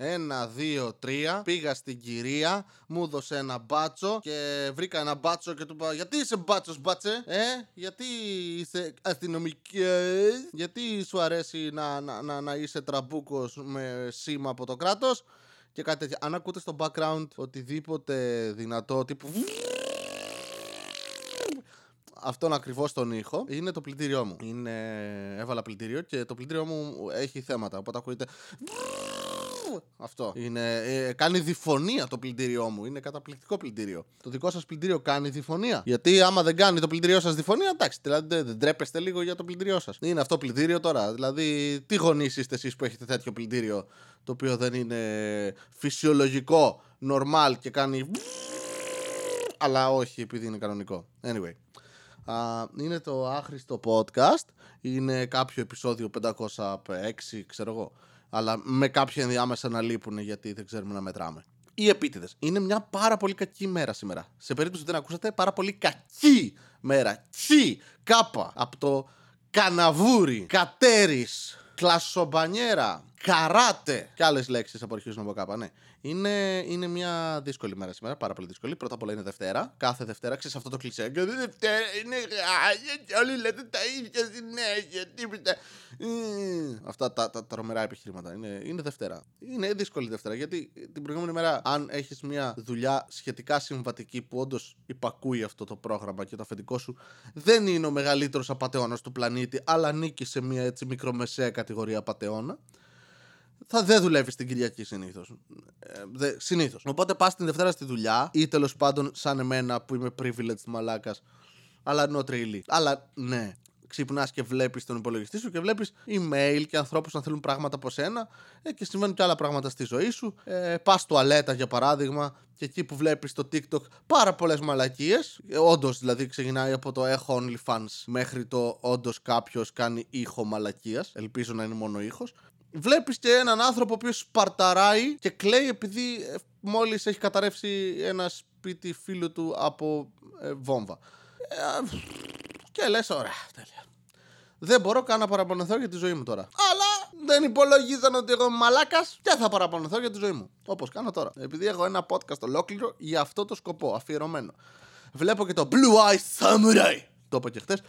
Ένα, δύο, τρία. Πήγα στην κυρία, μου έδωσε ένα μπάτσο και βρήκα ένα μπάτσο και του είπα: Γιατί είσαι μπάτσος, μπάτσε, Ε, γιατί είσαι αστυνομικοί, Γιατί σου αρέσει να, να, να, να είσαι τραμπούκος με σήμα από το κράτος; Και κάτι τέτοιο. Αν ακούτε στο background οτιδήποτε δυνατό, τύπου. Αυτόν ακριβώς τον ήχο είναι το πλυντήριό μου. Είναι... Έβαλα πλυντήριο και το πλυντήριό μου έχει θέματα. Οπότε ακούγεται. Αυτό. Είναι, ε, κάνει διφωνία το πλυντήριό μου. Είναι καταπληκτικό πλυντήριο. Το δικό σας πλυντήριο κάνει διφωνία. Γιατί άμα δεν κάνει το πλυντήριό σας διφωνία, εντάξει, δηλαδή δεν, δεν τρέπεστε λίγο για το πλυντήριό σας. Είναι αυτό πλυντήριο τώρα. Δηλαδή, τι γονείς είστε εσείς που έχετε τέτοιο πλυντήριο το οποίο δεν είναι φυσιολογικό, normal και κάνει. Αλλά όχι επειδή είναι κανονικό. Anyway. Uh, είναι το άχρηστο podcast. Είναι κάποιο επεισόδιο 506, ξέρω εγώ αλλά με κάποια ενδιάμεσα να λείπουν γιατί δεν ξέρουμε να μετράμε. Οι επίτηδες. Είναι μια πάρα πολύ κακή μέρα σήμερα. Σε περίπτωση που δεν ακούσατε, πάρα πολύ κακή μέρα. Τσι, κάπα, από το καναβούρι, κατέρι, κλασσομπανιέρα, καράτε και άλλες λέξεις από αρχίζουν από κάπα, ναι. Είναι, είναι μια δύσκολη μέρα σήμερα, πάρα πολύ δύσκολη. Πρώτα απ' όλα είναι Δευτέρα. Κάθε Δευτέρα ξέρεις αυτό το κλεισέ. Και Δευτέρα είναι και όλοι λέτε τα ίδια συνέχεια. Τίποτα. Αυτά τα, τα, τα τρομερά επιχειρήματα. Είναι, είναι Δευτέρα. Είναι δύσκολη Δευτέρα γιατί την προηγούμενη μέρα, αν έχεις μια δουλειά σχετικά συμβατική που όντως υπακούει αυτό το πρόγραμμα και το αφεντικό σου δεν είναι ο μεγαλύτερος απαταιώνας του πλανήτη, αλλά ανήκει σε μια έτσι μικρομεσαία κατηγορία απαταιώνα θα δεν δουλεύεις την Κυριακή συνήθως. Ε, συνήθως. Οπότε πας την Δευτέρα στη δουλειά ή τέλος πάντων σαν εμένα που είμαι privileged μαλάκας. Αλλά not really. Αλλά ναι. Ξυπνάς και βλέπεις τον υπολογιστή σου και βλέπεις email και ανθρώπους να θέλουν πράγματα από σένα ε, και συμβαίνουν και άλλα πράγματα στη ζωή σου. Ε, Πας τουαλέτα για παράδειγμα και εκεί που βλέπεις στο TikTok πάρα πολλές μαλακίες. Ε, όντως δηλαδή ξεκινάει από το έχω OnlyFans μέχρι το όντως κάποιος κάνει ήχο μαλακίας. Ελπίζω να είναι μόνο ήχος βλέπεις και έναν άνθρωπο ο οποίος σπαρταράει και κλαίει επειδή ε, μόλις έχει καταρρεύσει ένα σπίτι φίλου του από ε, βόμβα. Ε, και λες, ωραία, τέλεια. Δεν μπορώ καν να παραπονεθώ για τη ζωή μου τώρα. Αλλά δεν υπολογίζαν ότι εγώ είμαι μαλάκας και θα παραπονεθώ για τη ζωή μου. Όπως κάνω τώρα. Επειδή έχω ένα podcast ολόκληρο για αυτό το σκοπό, αφιερωμένο. Βλέπω και το Blue Eyes Samurai. Το είπα και χθες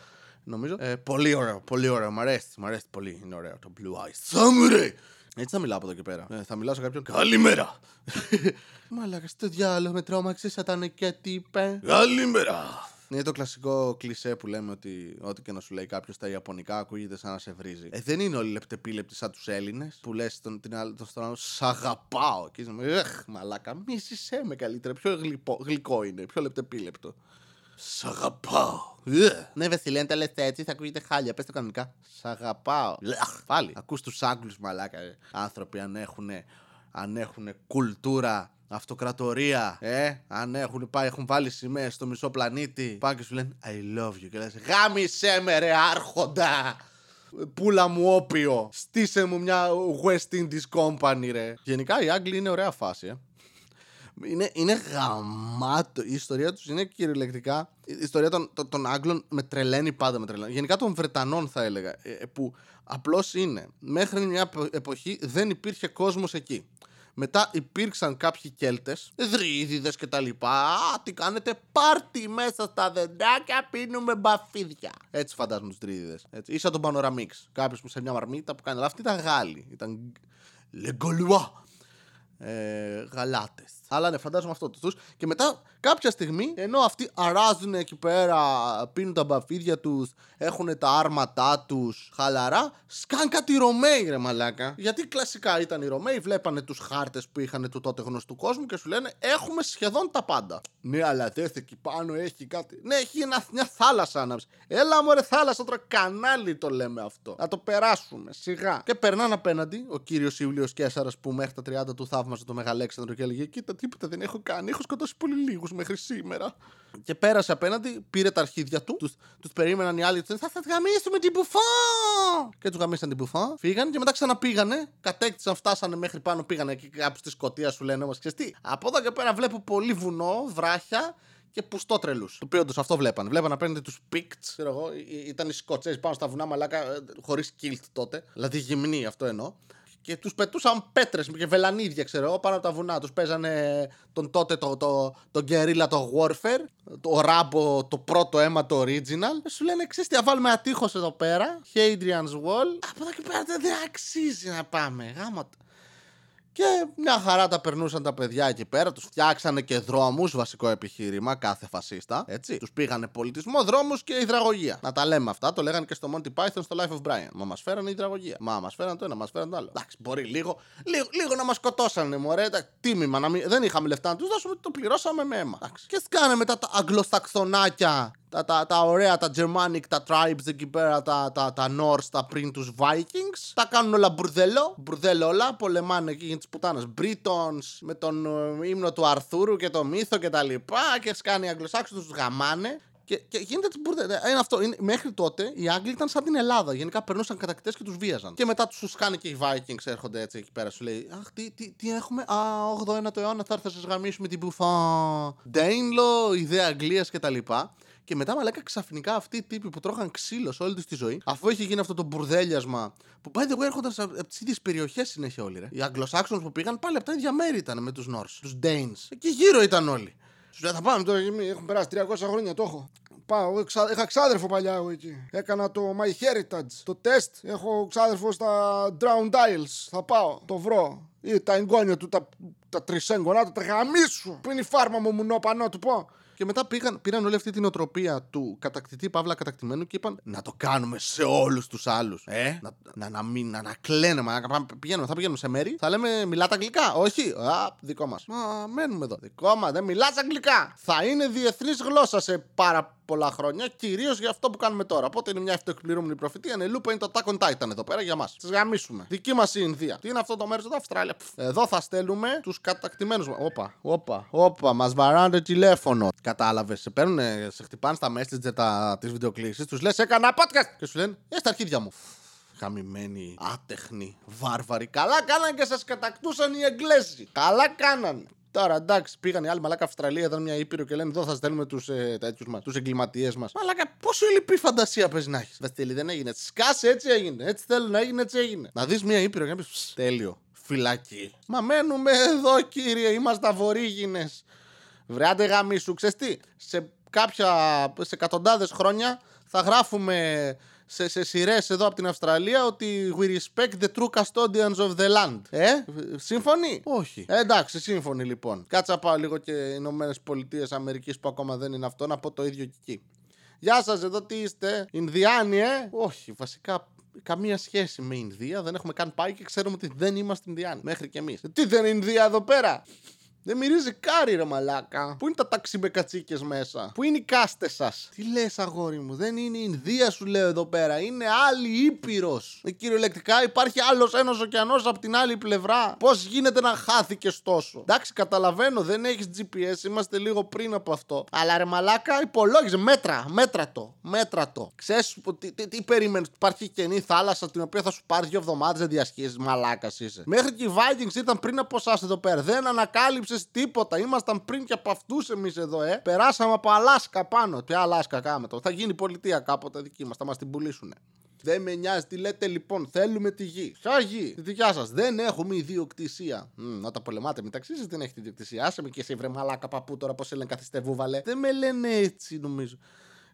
νομίζω. Ε, πολύ ωραίο, πολύ ωραίο. Μ' αρέσει, μ' αρέσει πολύ. Είναι ωραίο το Blue Eyes. Samurai! Έτσι θα μιλάω από εδώ και πέρα. Ε, θα μιλάω σε κάποιον. Καλημέρα! Μαλάκα, στο διάλογο με τρόμαξε, σαν και τι είπε. Καλημέρα! Είναι το κλασικό κλισέ που λέμε ότι ό,τι και να σου λέει κάποιος στα Ιαπωνικά ακούγεται σαν να σε βρίζει. Ε, δεν είναι όλοι λεπτεπίλεπτοι σαν τους Έλληνες που λες τον, την άλλη, τον στον άλλο Σ' αγαπάω. Και είσαι Εχ, μαλάκα, μίσησέ με καλύτερα. Πιο γλυπο, γλυκό είναι, πιο λεπτεπίλεπτο. Σ' αγαπάω. Ναι, Βασιλέ, αν τα λες έτσι, θα ακούγεται χάλια. Πες το κανονικά. Σ' αγαπάω. Πάλι. Ακούς τους Άγγλους μαλάκα. Ε. Άνθρωποι αν έχουν, αν έχουν κουλτούρα αυτοκρατορία, ε, αν έχουν πάει, έχουν βάλει σημαίες στο μισό πλανήτη, πάνε και σου λένε I love you και λες γάμισέ με ρε άρχοντα, πουλα μου όπιο, στήσε μου μια West Indies Company ρε. Γενικά οι Άγγλοι είναι ωραία φάση, ε είναι, είναι γαμάτο. Η ιστορία τους είναι κυριολεκτικά. Η ιστορία των, των, των Άγγλων με τρελαίνει πάντα με τρελαίνει. Γενικά των Βρετανών θα έλεγα. Ε, ε, που απλώς είναι. Μέχρι μια εποχή δεν υπήρχε κόσμος εκεί. Μετά υπήρξαν κάποιοι Κέλτες, δρύδιδες κτλ. Α, τι κάνετε, πάρτι μέσα στα δεντάκια, πίνουμε μπαφίδια. Έτσι φαντάζομαι τους δρύδιδες. Ίσα τον Πανοραμίξ. Κάποιος που σε μια μαρμίτα που κάνει. Αλλά αυτή ήταν Γάλλοι. Ήταν. Λεγκολουά ε, γαλάτες. Αλλά ναι, φαντάζομαι αυτό τους. Και μετά κάποια στιγμή, ενώ αυτοί αράζουν εκεί πέρα, πίνουν τα μπαφίδια τους, έχουν τα άρματά τους χαλαρά, σκάν κάτι Ρωμαίοι ρε μαλάκα. Γιατί κλασικά ήταν οι Ρωμαίοι, βλέπανε τους χάρτες που είχαν του τότε γνωστού κόσμου και σου λένε Έχουμε σχεδόν τα πάντα. Ναι, αλλά δες εκεί πάνω έχει κάτι. Ναι, έχει ένα, μια θάλασσα ανάψη. Έλα μου ρε θάλασσα, τώρα κανάλι το λέμε αυτό. Να το περάσουμε σιγά. Και περνάνε απέναντι ο κύριος Ιούλιος Κέσσαρα που μέχρι τα 30 του θαύμαζε το Μεγαλέξανδρο και έλεγε Κοίτα, τίποτα δεν έχω κάνει. Έχω σκοτώσει πολύ λίγους μέχρι σήμερα. Και πέρασε απέναντι, πήρε τα αρχίδια του, τους τους περίμεναν οι άλλοι, τους θα σα γαμίσουμε την μπουφά! Και τους γαμίσαν την μπουφά, φύγαν και μετά ξαναπήγανε, κατέκτησαν, φτάσανε μέχρι πάνω, πήγανε εκεί κάπου στη σκοτία σου λένε όμως. τι, από εδώ και πέρα βλέπω πολύ βουνό, βράχια και πουστότρελου. Το οποίο όντως αυτό βλέπανε. Βλέπανε απέναντι τους πίκτ, ξέρω εγώ, ήταν οι Σκοτσέζοι πάνω στα βουνά μαλάκα, ε, χωρίς κιλτ τότε. Δηλαδή γυμνή, αυτό εννοώ. Και τους πετούσαν πέτρες και βελανίδια, ξέρω εγώ, πάνω από τα βουνά. Τους παίζανε τον τότε το, το, το, guerrilla το warfare, το ράμπο το πρώτο αίμα το original. Σου λένε εξή, τι βάλουμε ατύχω εδώ πέρα. Hadrian's Wall. Από εδώ και πέρα δεν αξίζει να πάμε. Γάμα. Και μια χαρά τα περνούσαν τα παιδιά εκεί πέρα. Τους φτιάξανε και δρόμους, βασικό επιχείρημα, κάθε φασίστα. Έτσι. Τους πήγανε πολιτισμό, δρόμους και υδραγωγία. Να τα λέμε αυτά, το λέγανε και στο Monty Python στο Life of Brian. Μα μας φέρανε υδραγωγία. Μα μας φέρανε το ένα, μας φέρανε το άλλο. Εντάξει, μπορεί λίγο, λίγο, λίγο να μας σκοτώσανε, μωρέ. Τίμημα, να μην, δεν είχαμε λεφτά να τους δώσουμε, το πληρώσαμε με αίμα. Εντάξει. Και σκάνε μετά τα αγγλοσαξονάκια τα, τα, τα ωραία, τα Germanic, τα tribes εκεί πέρα, τα, τα, τα Norse, τα πριν τους Vikings. Τα κάνουν όλα μπουρδέλο, μπουρδέλο όλα, πολεμάνε εκεί για τις πουτάνες Britons, με τον ε, ύμνο του Αρθούρου και το μύθο και τα λοιπά και σκάνει οι Αγγλοσάξους, τους γαμάνε. Και, και γίνεται τη μπουρδέλο. Είναι αυτό. Είναι, μέχρι τότε οι Άγγλοι ήταν σαν την Ελλάδα. Γενικά περνούσαν κατακτητές και τους βίαζαν. Και μετά τους κάνει και οι Vikings έρχονται έτσι εκεί πέρα. Σου λέει Αχ, τι, τι, τι έχουμε; Α, 8ο-9ο αιώνα θα έρθει να σας γαμίσουμε την μπουφά. Ντέινλο, ιδέα Αγγλίας κτλ. Και μετά μαλάκα ξαφνικά αυτοί οι τύποι που τρώχαν ξύλο σε όλη τους τη ζωή, αφού έχει γίνει αυτό το μπουρδέλιασμα που πάει εγώ έρχονταν από τις ίδιες περιοχές συνέχεια όλοι. Ρε. Οι Αγγλοσάξονες που πήγαν πάλι από τα ίδια μέρη ήταν με τους Νόρς, τους Ντέιν. Εκεί γύρω ήταν όλοι. Σου λέει θα πάμε τώρα, έχουν περάσει 300 χρόνια, το έχω. Πάω, είχα ξάδερφο παλιά εγώ εκεί. Έκανα το My Heritage, το τεστ. Έχω ξάδερφο στα Drown Dials. Θα πάω, το βρω. Ή τα εγγόνια του, τα, τα τρισέγγωνα του, τα γαμίσου. Που είναι η φάρμα μου, μου πανώ του πω. Και μετά πήγαν, πήραν όλη αυτή την οτροπία του κατακτητή παύλα κατακτημένου και είπαν να το κάνουμε σε όλους τους άλλους. Ε, να, να, να, μην, να, να κλαίνε, μα, να πηγαίνουμε, θα πηγαίνουμε σε μέρη. Θα λέμε μιλάτε αγγλικά. Όχι, α, δικό μας. Μα μένουμε εδώ. Δικό μας, δεν μιλάς αγγλικά. Θα είναι διεθνής γλώσσα σε πάρα πολλά χρόνια, κυρίως για αυτό που κάνουμε τώρα. Οπότε είναι μια αυτοεκπληρούμενη προφητεία. Νελούπα είναι το Attack on Titan εδώ πέρα για μας. Τι γαμίσουμε. Δική μας η Ινδία. Τι είναι αυτό το μέρος εδώ, Αυστράλια. Εδώ θα στέλνουμε τους κατακτημένους μας. Όπα, όπα, όπα, μας βαράνε τηλέφωνο. Κατάλαβες. Σε παίρνουν, σε χτυπάνε στα messenger τα, τις βιντεοκλήσεις, τους λες έκανα podcast και σου λένε Ε, στα αρχίδια μου χαμημένοι, άτεχνοι, βάρβαροι. Καλά κάναν και σας κατακτούσαν οι Εγγλέζοι. Καλά κάναν. Τώρα εντάξει, πήγαν οι άλλοι μαλάκα Αυστραλία, ήταν μια ήπειρο και λένε εδώ θα στέλνουμε τους ε, μας, τους εγκληματίες μας. Μαλάκα, πόσο λυπή φαντασία παίζει να έχεις. Βαστέλη δεν έγινε. Σκάσε έτσι έγινε. Έτσι θέλω να έγινε, έτσι έγινε. Να δεις μια ήπειρο και να πεις τέλειο. Φυλακή. Μα μένουμε εδώ κύριε, είμαστε αβορήγινε. Βρεάτε γαμίσου, ξέρεις τι. Σε κάποια, σε εκατοντάδες χρόνια θα γράφουμε σε, σε σειρές εδώ από την Αυστραλία ότι we respect the true custodians of the land. Ε, σύμφωνοι; Όχι. Ε, εντάξει, σύμφωνοι λοιπόν. Κάτσα πάω λίγο και οι Ηνωμένες Πολιτείες Αμερικής που ακόμα δεν είναι αυτό να πω το ίδιο και εκεί. Γεια σας, εδώ τι είστε; Ινδιάνοι, ε; Όχι, βασικά καμία σχέση με Ινδία. Δεν έχουμε καν πάει και ξέρουμε ότι δεν είμαστε Ινδιάνοι. Μέχρι και εμείς. Τι δεν είναι Ινδία εδώ πέρα; Δεν μυρίζει κάρι ρε μαλάκα. Πού είναι τα ταξιμπεκατσίκε μέσα; Πού είναι οι κάστες σας; Τι λες, αγόρι μου. Δεν είναι η Ινδία σου λέω εδώ πέρα. Είναι άλλη ήπειρος. Ε, κυριολεκτικά υπάρχει άλλος ένας ωκεανός από την άλλη πλευρά. Πώς γίνεται να χάθηκες τόσο; Εντάξει, καταλαβαίνω, δεν έχεις GPS. Είμαστε λίγο πριν από αυτό. Αλλά ρε μαλάκα υπολόγιζε. Μέτρα, μέτρα το. Μέτρα το. Ξέρεις τι, τι, τι περίμενες. Υπάρχει καινή θάλασσα την οποία θα σου πάρει δύο εβδομάδες να διασχίσει. Μαλάκας είσαι. Μέχρι και οι Vikings ήταν πριν από εσάς εδώ πέρα. Δεν ανακάλυψε τίποτα. Ήμασταν πριν και από αυτούς εμείς εδώ, ε. Περάσαμε από Αλάσκα πάνω. Τι Αλάσκα κάμε το. Θα γίνει πολιτεία κάποτε δική μας. Θα μας την πουλήσουνε. Δεν με νοιάζει τι λέτε λοιπόν. Θέλουμε τη γη. Ποια γη, τη δικιά σας. Δεν έχουμε ιδιοκτησία. Mm, να τα πολεμάτε μεταξύ σα δεν έχετε ιδιοκτησία. Άσε με και σε βρε μαλάκα παππού τώρα πώ λένε καθιστέ βούβαλε. Δεν με λένε έτσι νομίζω.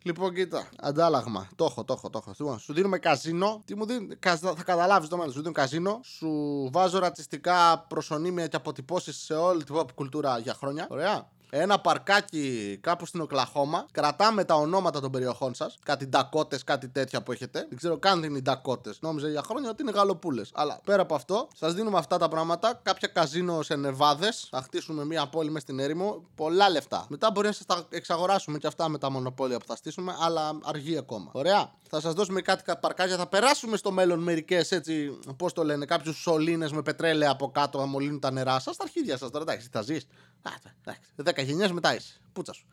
Λοιπόν, κοίτα. Αντάλλαγμα. Το έχω, το έχω, το έχω. Λοιπόν, σου δίνουμε καζίνο. Τι μου δίνει. Θα καταλάβεις το μέλλον. Σου δίνω καζίνο. Σου βάζω ρατσιστικά προσωνύμια και αποτυπώσεις σε όλη την pop κουλτούρα για χρόνια. Ωραία ένα παρκάκι κάπου στην Οκλαχώμα. Κρατάμε τα ονόματα των περιοχών σας. Κάτι ντακότες, κάτι τέτοια που έχετε. Δεν ξέρω καν τι είναι οι ντακότες. Νόμιζα για χρόνια ότι είναι γαλοπούλες. Αλλά πέρα από αυτό, σας δίνουμε αυτά τα πράγματα. Κάποια καζίνο σε νεβάδες. Θα χτίσουμε μία πόλη μες στην έρημο. Πολλά λεφτά. Μετά μπορεί να σας τα εξαγοράσουμε και αυτά με τα μονοπόλια που θα στήσουμε. Αλλά αργεί ακόμα. Ωραία. Θα σας δώσουμε κάτι παρκάκια. Θα περάσουμε στο μέλλον μερικές έτσι. Πώς το λένε, κάποιους σωλήνες με πετρέλαια από κάτω να μολύνουν τα νερά σας. Τα αρχίδια σας τώρα. Εντάξει, θα ζεις. Δέκα γενιές μετά είσαι. Πούτσα σου.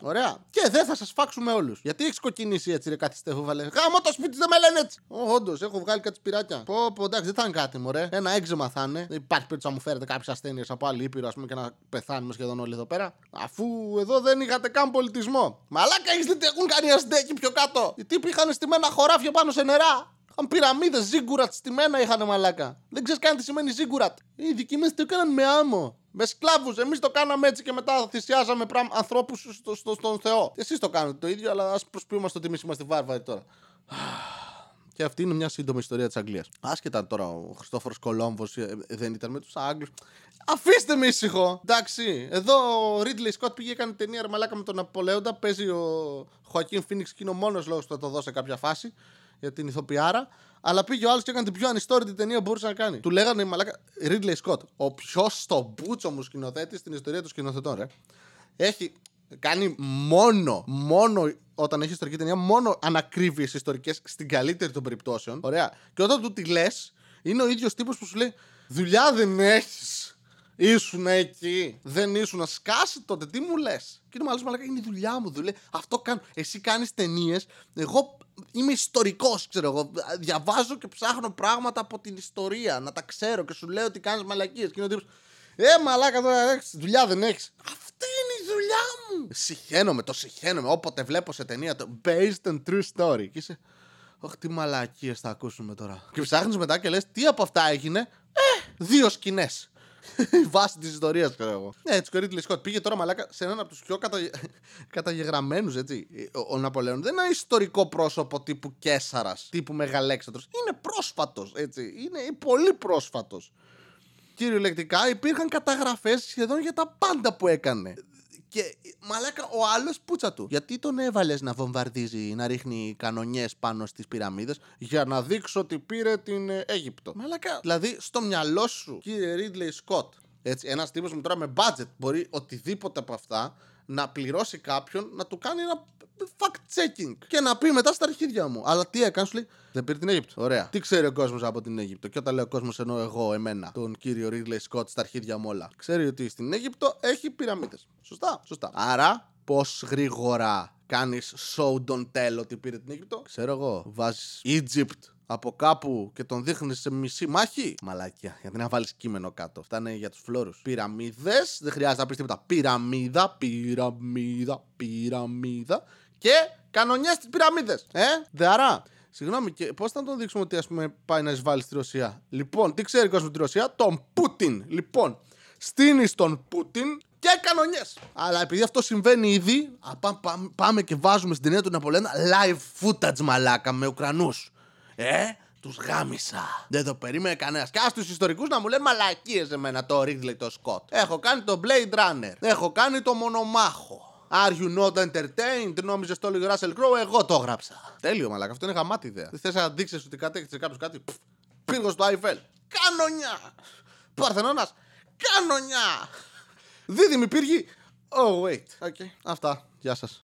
Ωραία. Και δεν θα σας φάξουμε όλους. Γιατί έχεις κοκκινήσει έτσι, ρε κάτι στεφούβαλε. Γάμο το σπίτι δεν με λένε έτσι. Όντως, έχω βγάλει κάτι σπυράκια. Πω, πω, εντάξει, δεν θα είναι κάτι, μωρέ. Ένα έξεμα θα είναι. Δεν υπάρχει περίπτωση να μου φέρετε κάποιες ασθένειες από άλλη ήπειρο, ας πούμε, και να πεθάνουμε σχεδόν όλοι εδώ πέρα. Αφού εδώ δεν είχατε καν πολιτισμό. Μαλάκα, έχεις δει τι έχουν κάνει αστέκι πιο κάτω; Οι τύποι είχαν στημένα χωράφια πάνω σε νερά. Αν πυραμίδες, ζίγκουρατ στη μένα είχαν μαλάκα. Δεν ξέρεις καν τι σημαίνει ζίγκουρατ. Οι δικοί μας το έκαναν με άμμο. Με σκλάβους. Εμείς το κάναμε έτσι και μετά θυσιάζαμε ανθρώπους στο, στο, στον Θεό. Εσείς το κάνετε το ίδιο, αλλά ας προσποιούμαστε ότι εμείς είμαστε βάρβαροι τώρα. Και αυτή είναι μια σύντομη ιστορία της Αγγλίας. Άσχετα τώρα ο Χριστόφορος Κολόμβος ε, δεν ήταν με τους Άγγλους. Αφήστε με ήσυχο! Εντάξει, εδώ ο Ρίτλι Σκότ πήγε έκανε ταινία ρεμαλάκα με τον Ναπολέοντα. Παίζει ο Χωακίν Φίνιξ και είναι ο μόνος λόγος που θα το δώσει σε κάποια φάση για την ηθοποιάρα. Αλλά πήγε ο άλλος και έκανε την πιο ανιστόρητη ταινία που μπορούσε να κάνει. Του λέγανε μαλάκα Ρίτλι Σκότ, ο πιο στο μπούτσο μου σκηνοθέτης στην ιστορία των σκηνοθετών, ρε. Έχει κάνει μόνο, μόνο όταν έχει ιστορική ταινία, μόνο ανακρίβειες ιστορικές στην καλύτερη των περιπτώσεων. Ωραία. Και όταν του τη λες, είναι ο ίδιος τύπος που σου λέει Δουλειά δεν έχεις. Ήσουν εκεί. Δεν ήσουν να σκάσει τότε. Τι μου λες; Και είναι μάλλον μαλάκα, είναι η δουλειά μου. Δουλε... Αυτό κάνω. Εσύ κάνεις ταινίες. Εγώ είμαι ιστορικός, ξέρω εγώ. Διαβάζω και ψάχνω πράγματα από την ιστορία. Να τα ξέρω και σου λέω ότι κάνεις μαλακίες. Και είναι ο τύπος. Ε, μαλάκα τώρα έχεις, δουλειά δεν έχεις. Αυτή είναι η δουλειά μου. Συχαίνομαι, το συχαίνομαι. Όποτε βλέπω σε ταινία το based on true story. Και είσαι. Όχι, τι μαλακίες θα ακούσουμε τώρα. Και ψάχνεις μετά και λες, τι από αυτά έγινε; Ε, δύο σκηνές. Βάση της ιστορίας, ξέρω εγώ. Ναι, έτσι, ο Ρίτλι Σκότ πήγε τώρα μαλάκα σε έναν από τους πιο κατα... καταγεγραμμένους, έτσι. Ο, ο Ναπολέον δεν είναι ένα ιστορικό πρόσωπο τύπου Κέσσαρα, τύπου Μεγαλέξατρο. Είναι πρόσφατος, έτσι. Είναι πολύ πρόσφατος κυριολεκτικά υπήρχαν καταγραφές σχεδόν για τα πάντα που έκανε. Και μαλάκα ο άλλος πούτσα του. Γιατί τον έβαλες να βομβαρδίζει, να ρίχνει κανονιές πάνω στις πυραμίδες, για να δείξω ότι πήρε την ε, Αίγυπτο; Μαλάκα. Δηλαδή στο μυαλό σου, κύριε Ρίτλεϊ Σκοτ, έτσι, ένας τύπος με τώρα με budget μπορεί οτιδήποτε από αυτά να πληρώσει κάποιον να του κάνει ένα fact-checking και να πει μετά στα αρχίδια μου. Αλλά τι έκανε, σου λέει, δεν πήρε την Αίγυπτο. Ωραία. Τι ξέρει ο κόσμος από την Αίγυπτο; Και όταν λέει ο κόσμος, εννοώ εγώ, εμένα, τον κύριο Ρίγλεϊ Σκότ στα αρχίδια μου όλα. Ξέρει ότι στην Αίγυπτο έχει πυραμίδες. Σωστά, σωστά. Άρα, πώς γρήγορα κάνεις show don't tell ότι πήρε την Αίγυπτο; Ξέρω εγώ. Βάζεις Egypt από κάπου και τον δείχνεις σε μισή μάχη. Μαλάκια, γιατί να βάλεις κείμενο κάτω. Αυτά είναι για τους φλόρους. Πυραμίδες, δεν χρειάζεται να πεις τίποτα. Πυραμίδα, πυραμίδα, πυραμίδα. Και κανονιές στι πυραμίδες. Ε, δεαρά. Συγγνώμη, και πώς θα τον δείξουμε ότι ας πούμε, πάει να εισβάλλει στη Ρωσία; Λοιπόν, τι ξέρει ο κόσμος τη Ρωσία, τον Πούτιν. Λοιπόν, στείνει τον Πούτιν και κανονιές. Αλλά επειδή αυτό συμβαίνει ήδη, α, πάμε και βάζουμε στην ταινία του Ναπολέοντα live footage μαλάκα με Ουκρανούς. Ε, τους γάμισα. Δεν το περίμενε κανένας. Και ας τους ιστορικούς να μου λένε μαλακίες εμένα το Ridley το Scott. Έχω κάνει το Blade Runner. Έχω κάνει το Μονομάχο. Are you not entertained? Νόμιζε το λίγο Russell Crowe, εγώ το έγραψα. Τέλειο, μαλάκα. Αυτό είναι γαμάτη ιδέα. Δεν θες να δείξεις ότι κατέκτησε κάποιο κάτι; Πύργος στο Άιφελ. Κανονιά! Παρθενώνας. Κανονιά! Δίδυμη πύργη. Oh, wait. Okay. Αυτά. Γεια σας.